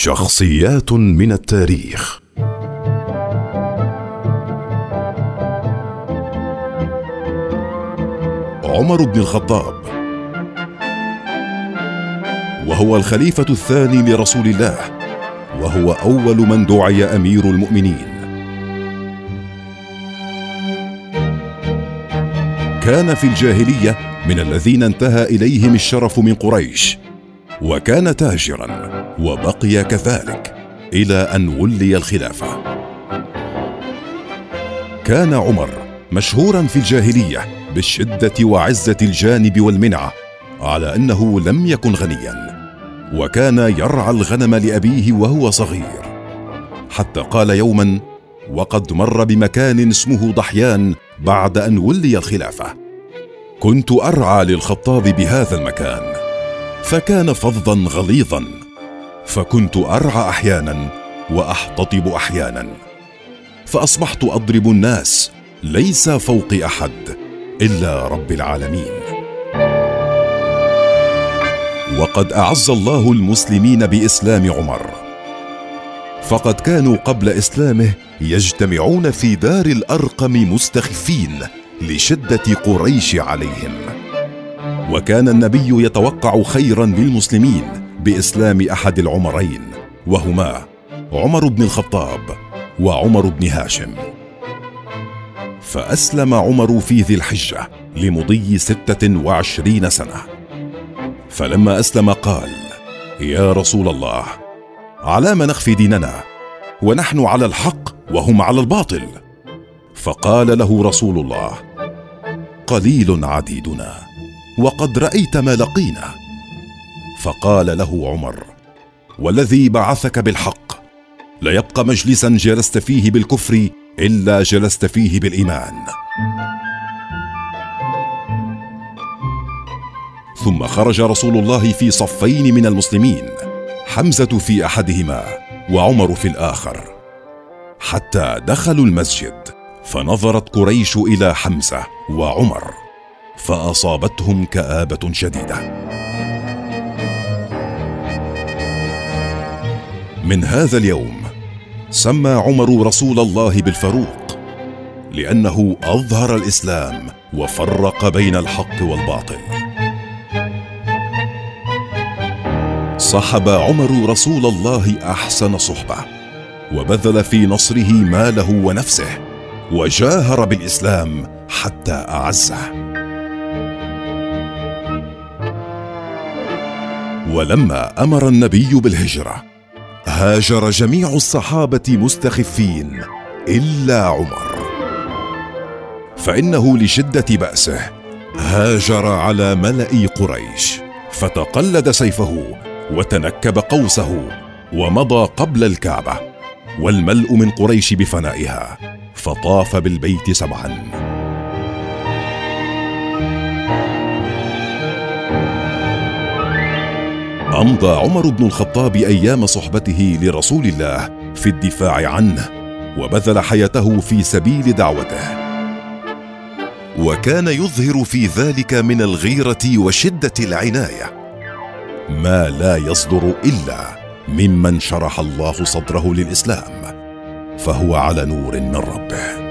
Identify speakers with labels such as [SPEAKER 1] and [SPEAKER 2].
[SPEAKER 1] شخصيات من التاريخ. عمر بن الخطاب. وهو الخليفة الثاني لرسول الله. وهو أول من دعي أمير المؤمنين. كان في الجاهلية من الذين انتهى إليهم الشرف من قريش. وكان تاجرا وبقي كذلك إلى أن ولي الخلافة. كان عمر مشهورا في الجاهلية بالشدة وعزة الجانب والمنعه على أنه لم يكن غنيا. وكان يرعى الغنم لأبيه وهو صغير. حتى قال يوما وقد مر بمكان اسمه ضحيان بعد أن ولي الخلافة. كنت أرعى للخطاب بهذا المكان. فكان فظا غليظا. فكنت أرعى أحيانا وأحتطب أحيانا. فأصبحت أضرب الناس ليس فوقي أحد إلا رب العالمين. وقد أعز الله المسلمين بإسلام عمر. فقد كانوا قبل إسلامه يجتمعون في دار الأرقم مستخفين لشدة قريش عليهم. وكان النبي يتوقع خيرا للمسلمين بإسلام أحد العمرين وهما عمر بن الخطاب وعمر بن هاشم. فأسلم عمر في ذي الحجة لمضي ستة وعشرين سنة. فلما أسلم قال يا رسول الله على ما نخفي ديننا ونحن على الحق وهم على الباطل. فقال له رسول الله قليل عديدنا. وقد رأيت ما لقينا. فقال له عمر والذي بعثك بالحق ليبقى مجلسا جلست فيه بالكفر إلا جلست فيه بالإيمان. ثم خرج رسول الله في صفين من المسلمين حمزة في أحدهما وعمر في الآخر حتى دخلوا المسجد فنظرت قريش إلى حمزة وعمر. فأصابتهم كآبة شديدة. من هذا اليوم سمى عمر رسول الله بالفاروق لأنه أظهر الإسلام وفرق بين الحق والباطل. صحب عمر رسول الله أحسن صحبة وبذل في نصره ماله ونفسه وجاهر بالإسلام حتى أعزه. ولما أمر النبي بالهجرة هاجر جميع الصحابة مستخفين إلا عمر. فإنه لشدة بأسه هاجر على ملأ قريش فتقلد سيفه وتنكب قوسه ومضى قبل الكعبة والملء من قريش بفنائها فطاف بالبيت سبعا. أمضى عمر بن الخطاب أيام صحبته لرسول الله في الدفاع عنه وبذل حياته في سبيل دعوته. وكان يظهر في ذلك من الغيرة وشدة العناية. ما لا يصدر إلا ممن شرح الله صدره للإسلام فهو على نور من ربه.